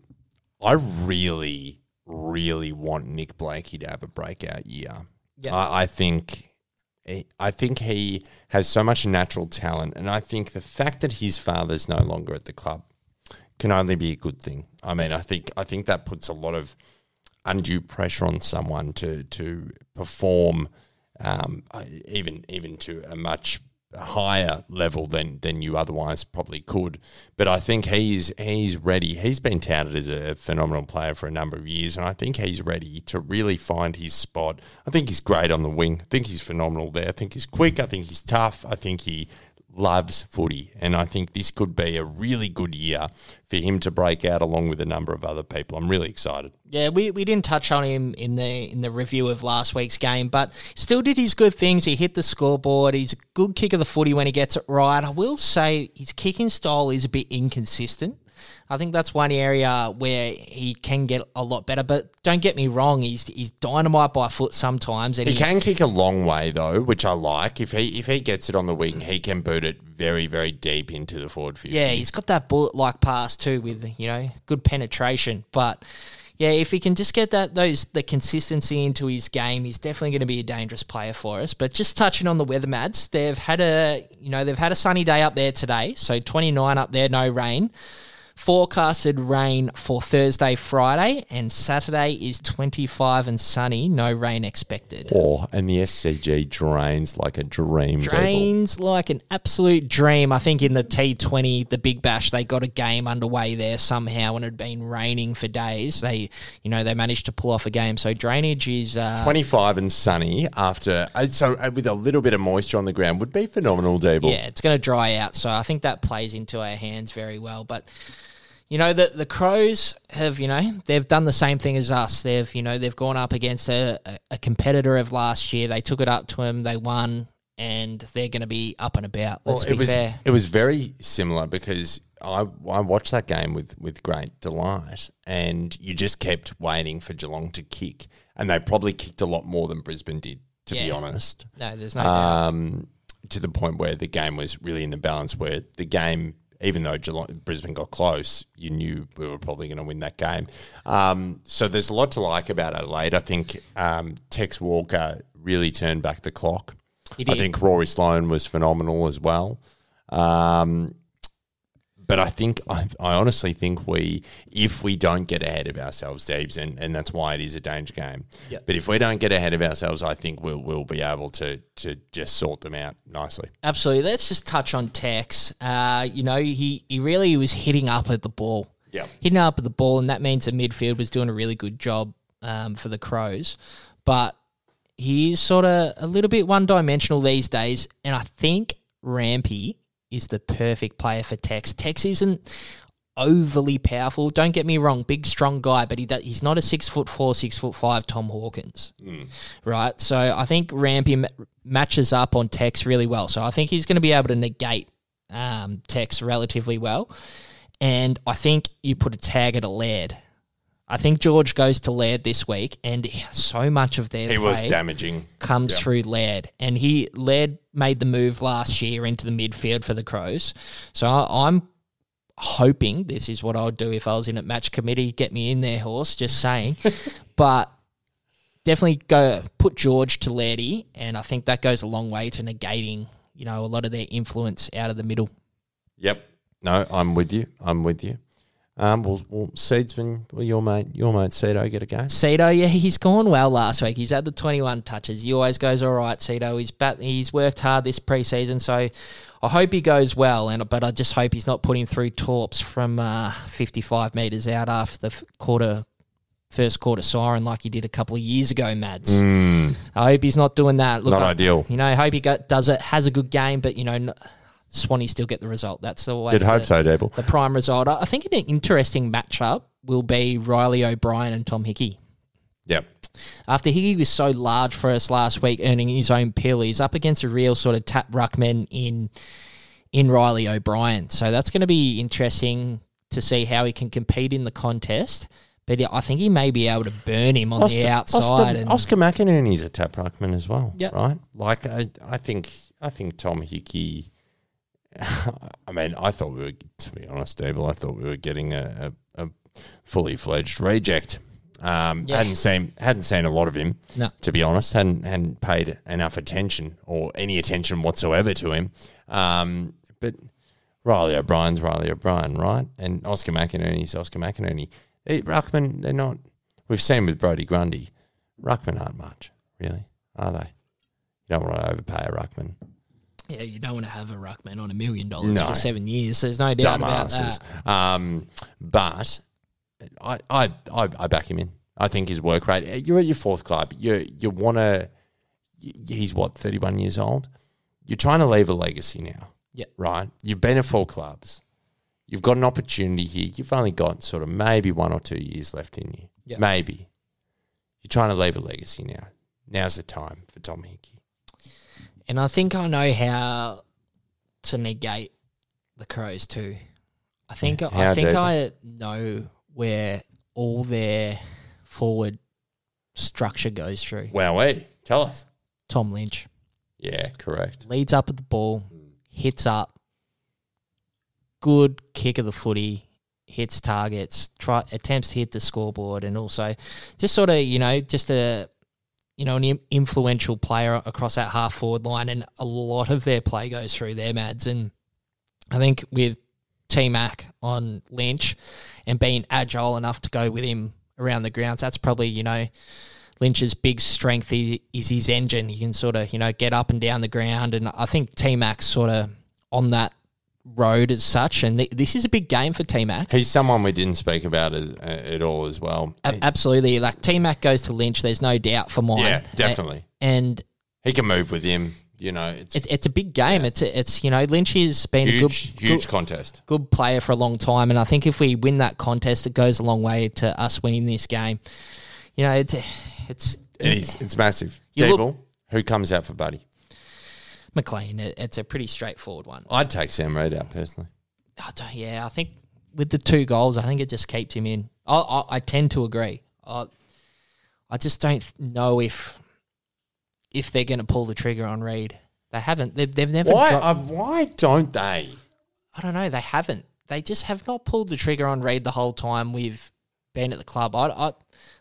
I really, really want Nick Blakey to have a breakout year. Yeah. I, I think, I think he has so much natural talent, and I think the fact that his father's no longer at the club can only be a good thing. I mean, I think I think that puts a lot of undue pressure on someone to to perform um, even even to a much higher level than than you otherwise probably could. But I think he's he's ready. He's been touted as a phenomenal player for a number of years, and I think he's ready to really find his spot. I think he's great on the wing. I think he's phenomenal there. I think he's quick. I think he's tough. I think he loves footy, and I think this could be a really good year for him to break out along with a number of other people. I'm really excited. Yeah, we, we didn't touch on him in the in the review of last week's game, but still did his good things. He hit the scoreboard. He's a good kick of the footy when he gets it right. I will say his kicking style is a bit inconsistent. I think that's one area where he can get a lot better. But don't get me wrong, he's he's dynamite by foot sometimes, and He can kick a long way though, which I like. If he if he gets it on the wing, he can boot it very very deep into the forward fifty. Yeah, he's got that bullet like pass too with, you know, good penetration. But yeah, if he can just get that those the consistency into his game, he's definitely going to be a dangerous player for us. But just touching on the weather mads, they've had a you know, they've had a sunny day up there today. So twenty nine up there, no rain. Forecasted rain for Thursday, Friday, and Saturday is 25 and sunny, no rain expected. Oh, and the SCG drains like a dream. people. Drains like an absolute dream. I think in the T20, the Big Bash, they got a game underway there somehow and it had been raining for days. They, you know, they managed to pull off a game. So drainage is. Uh, 25 and sunny after, uh, so uh, with a little bit of moisture on the ground would be phenomenal, Deeble. Yeah, it's going to dry out. So I think that plays into our hands very well. But you know the the Crows have you know they've done the same thing as us. They've you know they've gone up against a, a- competitor of last year. They took it up to them. They won. And they're going to be up and about. Let's Well, be it was fair. it was very similar because I I watched that game with with great delight, and you just kept waiting for Geelong to kick, and they probably kicked a lot more than Brisbane did, to be honest. No, there's no doubt. um, to the point where the game was really in the balance. Where the game, even though Geelong, Brisbane got close, you knew we were probably going to win that game. Um, so there's a lot to like about Adelaide. I think um, Tex Walker really turned back the clock. He I think Rory Sloane was phenomenal as well. Um, but I think I, I honestly think we, if we don't get ahead of ourselves, Deebs, and, and that's why it is a danger game. Yep. But if we don't get ahead of ourselves, I think we'll we'll be able to to just sort them out nicely. Absolutely. Let's just touch on Tex. Uh, you know, he, he really was hitting up at the ball. Yep. Hitting up at the ball, and that means the midfield was doing a really good job um, for the Crows. But he's sort of a little bit one dimensional these days. And I think Rampy is the perfect player for Tex. Tex isn't overly powerful. Don't get me wrong, big strong guy, but he does, he's not a six foot four, six foot five Tom Hawkins, right? So I think Rampy ma- matches up on Tex really well. So I think he's going to be able to negate um, Tex relatively well, and I think you put a tag at a Laird. I think George goes to Laird this week, and so much of their He was damaging. comes Yeah. through Laird, and he Laird made the move last year into the midfield for the Crows. So I, I'm hoping this is what I'd do if I was in a match committee. Get me in there, horse. Just saying, but definitely go put George to Lairdy, and I think that goes a long way to negating you know a lot of their influence out of the middle. Yep. No, I'm with you. I'm with you. Um, well, well Seedsman, well, your mate, your mate Cedo, get a go. Cedo, yeah, he's gone well last week. He's had the 21 touches. He always goes all right, Cedo. He's bat- he's worked hard this preseason, so I hope he goes well. And but I just hope he's not putting through torps from uh, 55 meters out after the f- quarter, first quarter siren like he did a couple of years ago, Mads. I hope he's not doing that. Look, Not I- ideal. You know, I hope he does it, has a good game, but you know. n- Swanee still get the result. That's always You'd hope the- so, Dable. the prime result. I I think an interesting matchup will be Riley O'Brien and Tom Hickey. Yep. After Hickey was so large for us last week, earning his own pill, he's up against a real sort of tap ruckman in in Riley O'Brien. So that's going to be interesting to see how he can compete in the contest. But I think he may be able to burn him on the outside. Oscar, and Oscar McInerney's a tap ruckman as well, Yep. right? Like I, I think, I think Tom Hickey. I mean, I thought we were, to be honest, Dable, I thought we were getting a, a, a fully fledged reject. Um, Yeah. hadn't seen hadn't seen a lot of him, No. to be honest. hadn't hadn't paid enough attention or any attention whatsoever to him. Um, but Riley O'Brien's Riley O'Brien, right? And Oscar McInerney's Oscar McInerney. They, Ruckman, they're not. We've seen with Brodie Grundy, Ruckman aren't much, really, are they? You don't want to overpay a Ruckman. Yeah, you don't want to have a ruckman on a million dollars for seven years. There's no doubt about that. Um, but I, I, I, I back him in. I think his work rate. You're at your fourth club. You, you want to. He's what, 31 years old? You're trying to leave a legacy now. Yep. Right? You've been at four clubs. You've got an opportunity here. You've only got sort of maybe one or two years left in you. Yep. Maybe. You're trying to leave a legacy now. Now's the time for Tom Hickey. And I think I know how to negate the crows too. I think I How, think I know where all their forward structure goes through. Wow, hey, tell us. Tom Lynch Yeah, correct. leads up at the ball, hits up, good kick of the footy, hits targets, try attempts to hit the scoreboard, and also just sort of you know just a you know an influential player across that half forward line, and a lot of their play goes through their mads, and I think with T Mac on Lynch and being agile enough to go with him around the grounds, that's probably you know. Lynch's big strength is his engine. He can sort of, you know, get up and down the ground. And I think T Mac's sort of on that road as such. And th- this is a big game for T Mac. He's someone we didn't speak about as, uh, at all as well. A- Absolutely. Like T Mac goes to Lynch, there's no doubt for mine. yeah, definitely. A- And He can move with him. You know, it's it, it's a big game. It's, a, it's, you know, Lynch has been a good, huge, huge good, contest. good player for a long time. And I think if we win that contest, it goes a long way to us winning this game. You know, it's, it's, It is. It's massive. You who comes out for Buddy? McLean, it, it's a pretty straightforward one. I'd take Sam Reid out personally. I don't- yeah, I think with the two goals, I think it just keeps him in. I, I, I tend to agree. I, I just don't know if if they're going to pull the trigger on Reid. They haven't. They've, they've never. Why? Uh, why don't they? I don't know. They haven't. They just have not pulled the trigger on Reid the whole time we've been at the club. I, I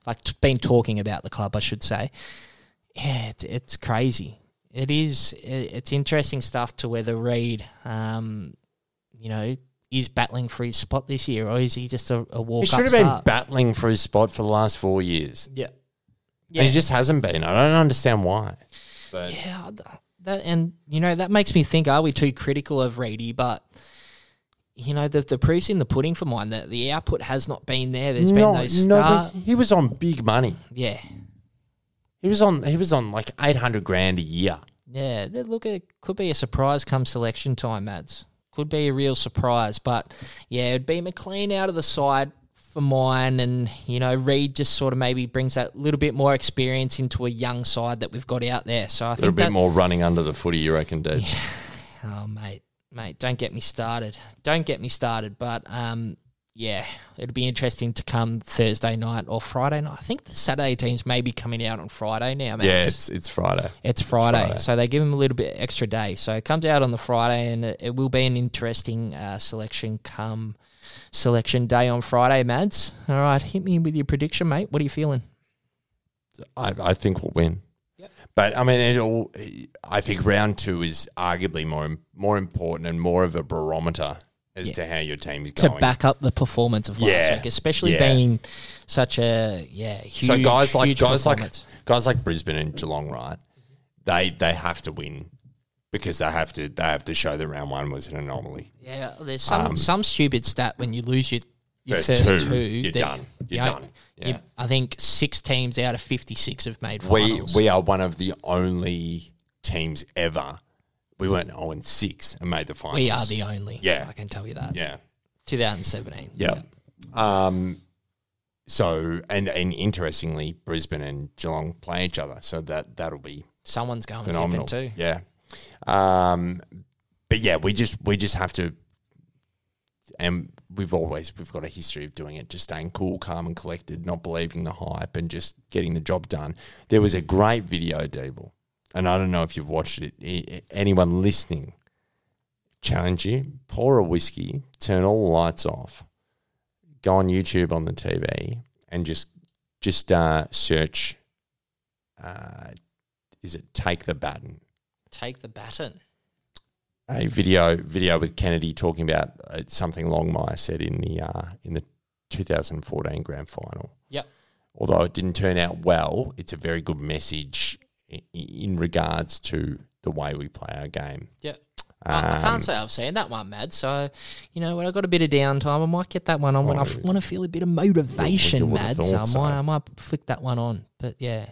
like been talking about the club, I should say. Yeah, it's, it's crazy. It is. It's interesting stuff to whether Reid, um, you know, is battling for his spot this year, or is he just a, a walk He should have been start? battling for his spot for the last four years. yeah, And he just hasn't been. I don't understand why. But Yeah, that and you know that makes me think: Are we too critical of Reedy? But you know, the the proof's in the pudding for mine. That the output has not been there. There's no, been those no, star. he was on big money. yeah, He was on. He was on like eight hundred grand a year. yeah. Look, it could be a surprise come selection time, Mads. Could be a real surprise, but yeah, it'd be McLean out of the side for mine, and you know, Reid just sort of maybe brings that little bit more experience into a young side that we've got out there. So I A little think bit that, more running under the footy, you reckon, dude? Oh, mate, mate, don't get me started. Don't get me started. But um, yeah, it'll be interesting to come Thursday night or Friday night. I think the Saturday teams may be coming out on Friday now, man. Yeah, it's it's Friday. It's Friday, Friday. so they give them a little bit extra day. So it comes out on the Friday, and it, it will be an interesting uh, selection come selection day on Friday, Mads. All right, hit me with your prediction, mate. What are you feeling? I, I think we'll win. But I mean, it all. I think round two is arguably more more important and more of a barometer as to how your team's going. To back up the performance of last Yeah, week, especially yeah. being such a yeah huge. so guys like guys like guys like Brisbane and Geelong, right? They they have to win because they have to they have to show that round one was an anomaly. Yeah, there's some some stupid stat when you lose your, your first, Um, First two, two, you're done. You're you done. Yeah. I think six teams out of 56 have made finals. We we are one of the only teams ever. We went zero and six and made the finals. We are the only. Yeah. I can tell you that. yeah 2017. yeah. Um. So and and interestingly, Brisbane and Geelong play each other, so that that'll be Someone's going phenomenal. too. Yeah. Um, but yeah, we just we just have to, and we've always we've got a history of doing it, just staying cool, calm, and collected, not believing the hype, and just getting the job done. There was a great video, Deeble, and I don't know if you've watched it. Anyone listening, challenge you: pour a whiskey, turn all the lights off, go on YouTube on the TV, and just just uh, search. Uh, is it take the baton? Take the baton. a video video with Kennedy talking about uh, something Longmire said in the uh, in the 2014 grand final. Yep. Although it didn't turn out well, it's a very good message in, regards to the way we play our game. Yeah. I, I Um, can't say I've seen that one, Mad. So, you know, when I've got a bit of downtime, I might get that one on when I want to feel a bit of motivation, Mad. So I thought so. might, I might flick that one on. But yeah,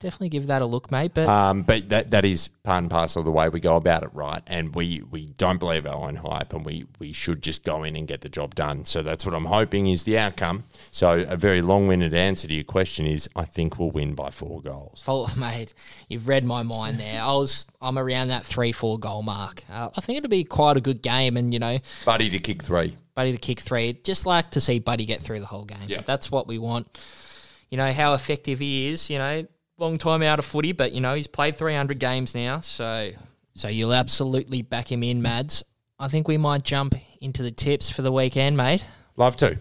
definitely give that a look, mate. But Um, but that that is part and parcel of the way we go about it, right? And we we don't believe our own hype, and we we should just go in and get the job done. So that's what I'm hoping is the outcome. So a very long-winded answer to your question is, I think we'll win by four goals. Follow, mate, you've read my mind there. I was, I'm around that three, four goal mark. Uh, I think it'll be quite a good game, and you know, Buddy to kick three. Buddy to kick three. Just like to see Buddy get through the whole game. Yeah. That's what we want. You know how effective he is. You know, long time out of footy, but you know he's played 300 games now, so so you'll absolutely back him in, Mads. I think we might jump into the tips for the weekend, mate. Love to.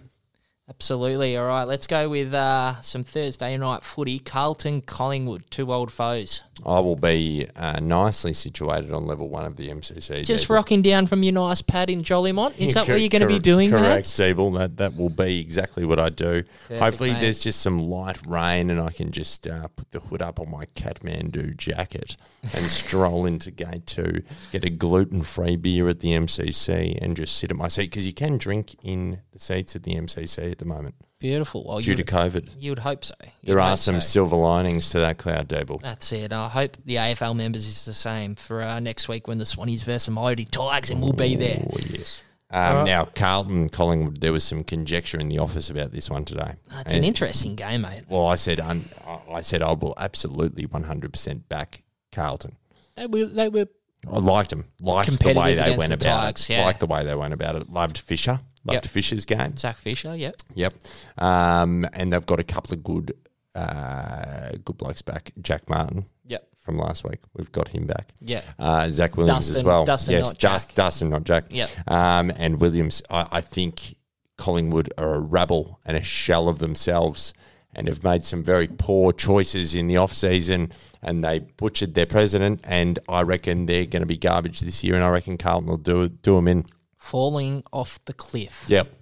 Absolutely. All right, let's go with uh, some Thursday night footy. Carlton, Collingwood, two old foes. I will be uh, nicely situated on level one of the MCC. Just Deeble. rocking down from your nice pad in Jolimont. Is that Cor- what you're going to be doing, Correct. That that will be exactly what I do. Hopefully, mate. there's just some light rain, and I can just uh, put the hood up on my Kathmandu jacket and stroll into gate two, get a gluten-free beer at the MCC, and just sit at my seat because you can drink in the seats at the MCC at the moment Beautiful. Well, due to COVID. you would hope so. You'd There are some so. silver linings to that cloud, Deeble. That's it. I hope the AFL members is the same for uh, next week when the Swannies versus the Mighty Tigers, and we'll be there. Oh yes. Um, Now, Carlton, Collingwood, there was some conjecture in the office about this one today. It's an interesting game, mate. Well, I said un, I said I will absolutely 100% back Carlton. They were, they were I liked them. Liked the way they went the about Tigers, it. yeah. Liked the way they went about it. Loved Fisher. Loved Yep. Fisher's game. Zac Fisher, yeah. Yep. Um, and they've got a couple of good uh, good blokes back. Jack Martin Yep. from last week. We've got him back. Yeah. Uh, Zac Williams as well. Dustin, yes, just. Dustin, not Jack. Yep. Um, and Williams, I, I think Collingwood are a rabble and a shell of themselves and have made some very poor choices in the off season and they butchered their president and I reckon they're going to be garbage this year and I reckon Carlton will do do them in. Falling off the cliff. Yep.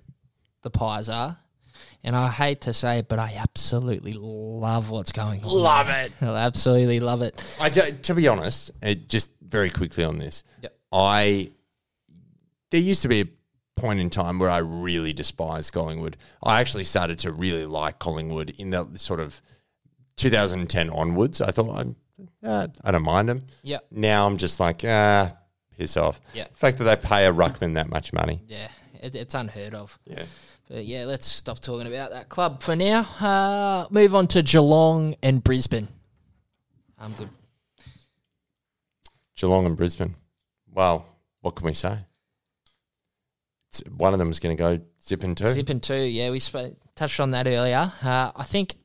The Pies are. And I hate to say it, but I absolutely love what's going on. Love it. I absolutely love it. I do, to be honest, uh, just very quickly on this, Yep. I there used to be a point in time where I really despised Collingwood. I actually started to really like Collingwood in the sort of 2010 onwards. I thought I'm, uh, I don't mind them. Yep. Now I'm just like ah, piss off. Yeah. The fact that they pay a ruckman that much money. Yeah, it, it's unheard of. Yeah. But yeah, let's stop talking about that club for now. Uh, move on to Geelong and Brisbane. I'm good. Geelong and Brisbane. Well, what can we say? It's, one of them is going to go zipping too. Zipping too. Yeah, we spoke, touched on that earlier. Uh, I think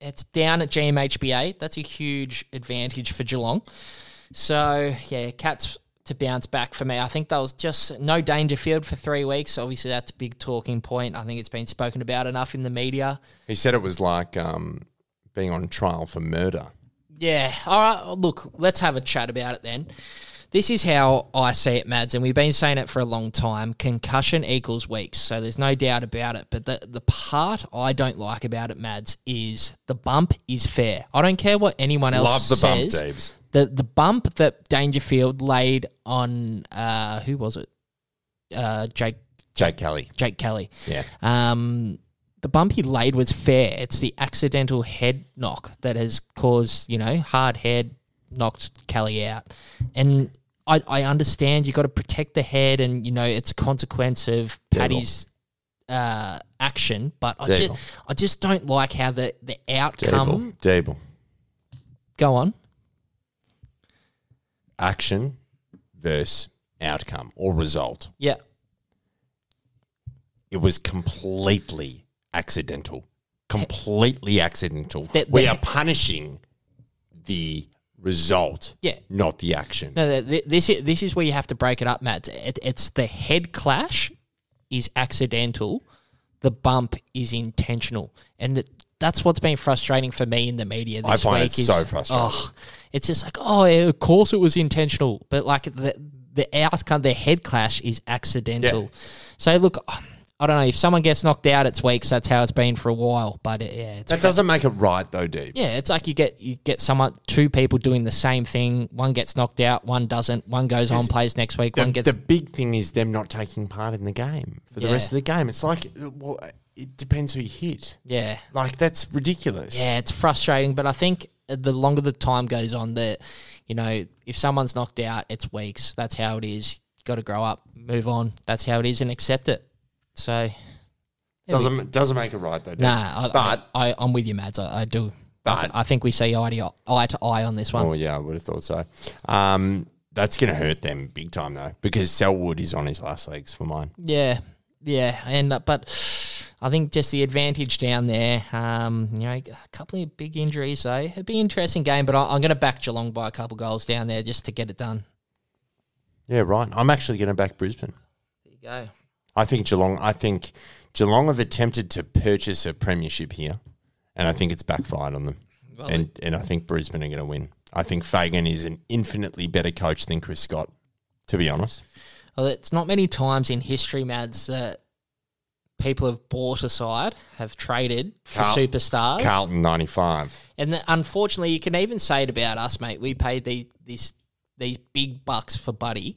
it's down at GMHBA. That's a huge advantage for Geelong. So yeah, Cats to bounce back for me. I think that was just no Dangerfield for three weeks. Obviously, that's a big talking point. I think it's been spoken about enough in the media. He said it was like um, being on trial for murder. Yeah. All right. Look, let's have a chat about it then. This is how I see it, Mads, and we've been saying it for a long time. Concussion equals weeks, so there's no doubt about it. But the, the part I don't like about it, Mads, is the bump is fair. I don't care what anyone else says. Love the bump, says. Daves. The the bump that Dangerfield laid on uh, who was it? Uh, Jake Jake Kelly. Jake Kelly. Yeah. Um, the bump he laid was fair. It's the accidental head knock that has caused, you know, hard head knocked Kelly out. And I, I understand you got to protect the head and, you know, it's a consequence of Paddy's uh, action, but I Dable. just, I just don't like how the, the outcome. Dable. Go on. Action versus outcome or result. Yeah. It was completely accidental. Completely accidental. The- we are punishing the result, Yeah. not the action. No, th- th- this is this is where you have to break it up, Matt. It, it's the head clash is accidental, the bump is intentional, and that that's what's been frustrating for me in the media this I find week. it is, so frustrating. Oh, it's just like, oh, of course it was intentional, but like the the outcome, the head clash is accidental. So look. I don't know if someone gets knocked out, it's weeks. That's how it's been for a while. But it, yeah, it's That doesn't make it right, though, Deep. yeah, it's like you get you get someone two people doing the same thing. One gets knocked out, one doesn't. One goes on, plays next week. The, one gets the big thing is them not taking part in the game for the Yeah. rest of the game. It's like, uh, well, uh, it depends who you hit. yeah, Like, that's ridiculous. yeah. It's frustrating, but I think the longer the time goes on, that you know, if someone's knocked out, it's weeks. That's how it is. Got to grow up, move on. That's how it is, and accept it. So, Doesn't, doesn't make it right, though, nah, I, But- I, I'm with you, Mads. I, I do. I, th- But- I think we see eye to eye to eye on this one. Oh, yeah, I would have thought so. Um, that's going to hurt them big time, though, because Selwood is on his last legs for mine. Yeah, yeah, and uh, but I think just the advantage down there. Um, you know, a couple of big injuries though. It'd be an interesting game, but I, I'm going to back Geelong by a couple goals down there just to get it done. Yeah, right. I'm actually going to back Brisbane. There you go. I think Geelong. I think Geelong have attempted to purchase a premiership here, and I think it's backfired on them. Well, and and I think Brisbane are going to win. I think Fagan is an infinitely better coach than Chris Scott. To be honest, Well, it's not many times in history, Mads, that people have bought a side, have traded for Carl- superstars, Carlton ninety five. and that, unfortunately, you can even say it about us, mate. We paid these these these big bucks for Buddy,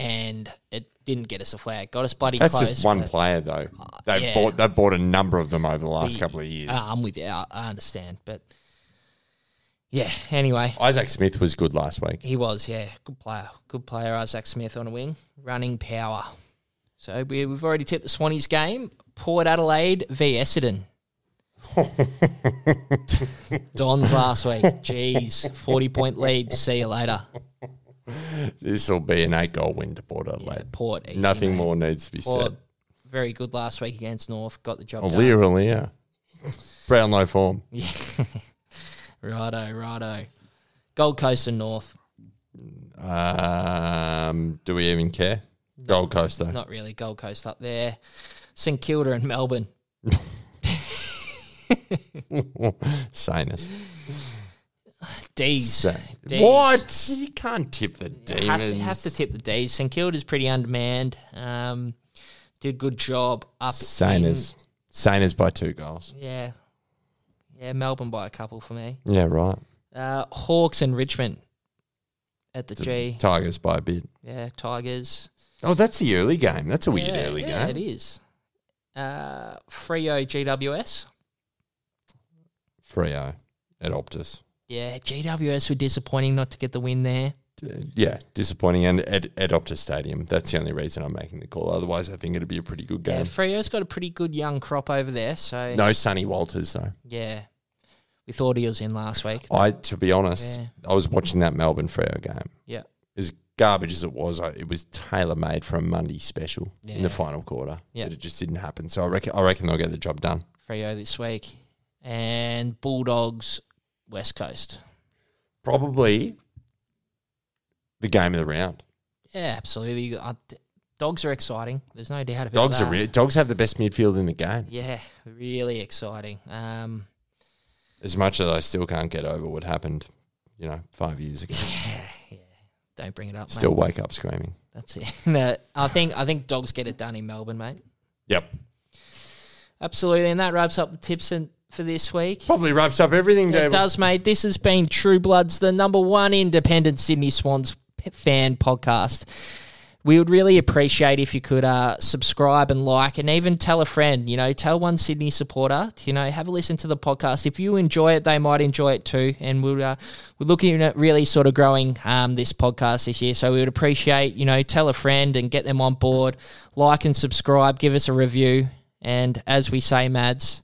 and it didn't get us a flag. Got us Buddy. That's close, just one but- player though. They've yeah. bought they've bought a number of them over the last The- couple of years. Uh, I'm with you. I, I understand, but yeah. Anyway, Isaac Smith was good last week. he was yeah, good player, good player. Isaac Smith on a wing, running power. So we, we've already tipped the Swannies game. Port Adelaide v Essendon. Dons last week. Jeez, forty point lead. See you later. This will be an eight goal win to Port Adelaide. Port. easy, Nothing mate. more needs to be Port, said. very good last week against North. Got the job done. Aliir, Aliir. Brownlow form. Righto, righto. Gold Coast and North. Um, do we even care? Gold Coast though. Not really. Gold Coast up there. St Kilda and Melbourne. Sanus. D's. So- D's. what? You can't tip the demons. Have to, have to tip the D's. St Kilda's pretty undermanned. Um, did a good job up. Saners. Saners by two goals. yeah. Yeah, Melbourne by a couple for me. Yeah, right. Uh, Hawks and Richmond at the G. Tigers by a bit. Yeah, Tigers. Oh, that's the early game. That's a weird yeah, early yeah, game. it is. Uh, Freo GWS. Freo at Optus. Yeah, GWS were disappointing not to get the win there. Yeah, disappointing. And at, at Optus Stadium. That's the only reason I'm making the call. Otherwise, I think it'd be a pretty good Yeah, game. Freo's got a pretty good young crop over there. So No Sonny Walters, though. yeah, we thought he was in last week. I, to be honest, Yeah. I was watching that Melbourne Freo game. Yeah, As garbage as it was, I, it was tailor made for a Monday special in the final quarter. Yeah. But it just didn't happen. So I reckon, I reckon they'll get the job done. Freo this week, and Bulldogs West Coast. Probably the game of the round. Yeah, absolutely. Uh, dogs are exciting. There's no doubt about Dogs that. are re- dogs have the best midfield in the game. Yeah, really exciting. Um, As much as I still can't get over what happened, you know, five years ago. Yeah, yeah. don't bring it up. Still mate. wake up screaming. That's it. no, I think I think dogs get it done in Melbourne, mate. Yep. Absolutely, and that wraps up the tips and for this week. Probably wraps up everything, It does, mate. This has been True Bloods, the number one independent Sydney Swans fan podcast. We would really appreciate if you could uh, subscribe and like, and even tell a friend. You know, tell one Sydney supporter. You know, have a listen to the podcast. If you enjoy it, they might enjoy it too. And we're uh, we're looking at really sort of growing um, this podcast this year. So we would appreciate you know tell a friend and get them on board. Like and subscribe. Give us a review. And as we say, Mads,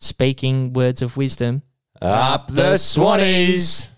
speaking words of wisdom. Up the Swannies.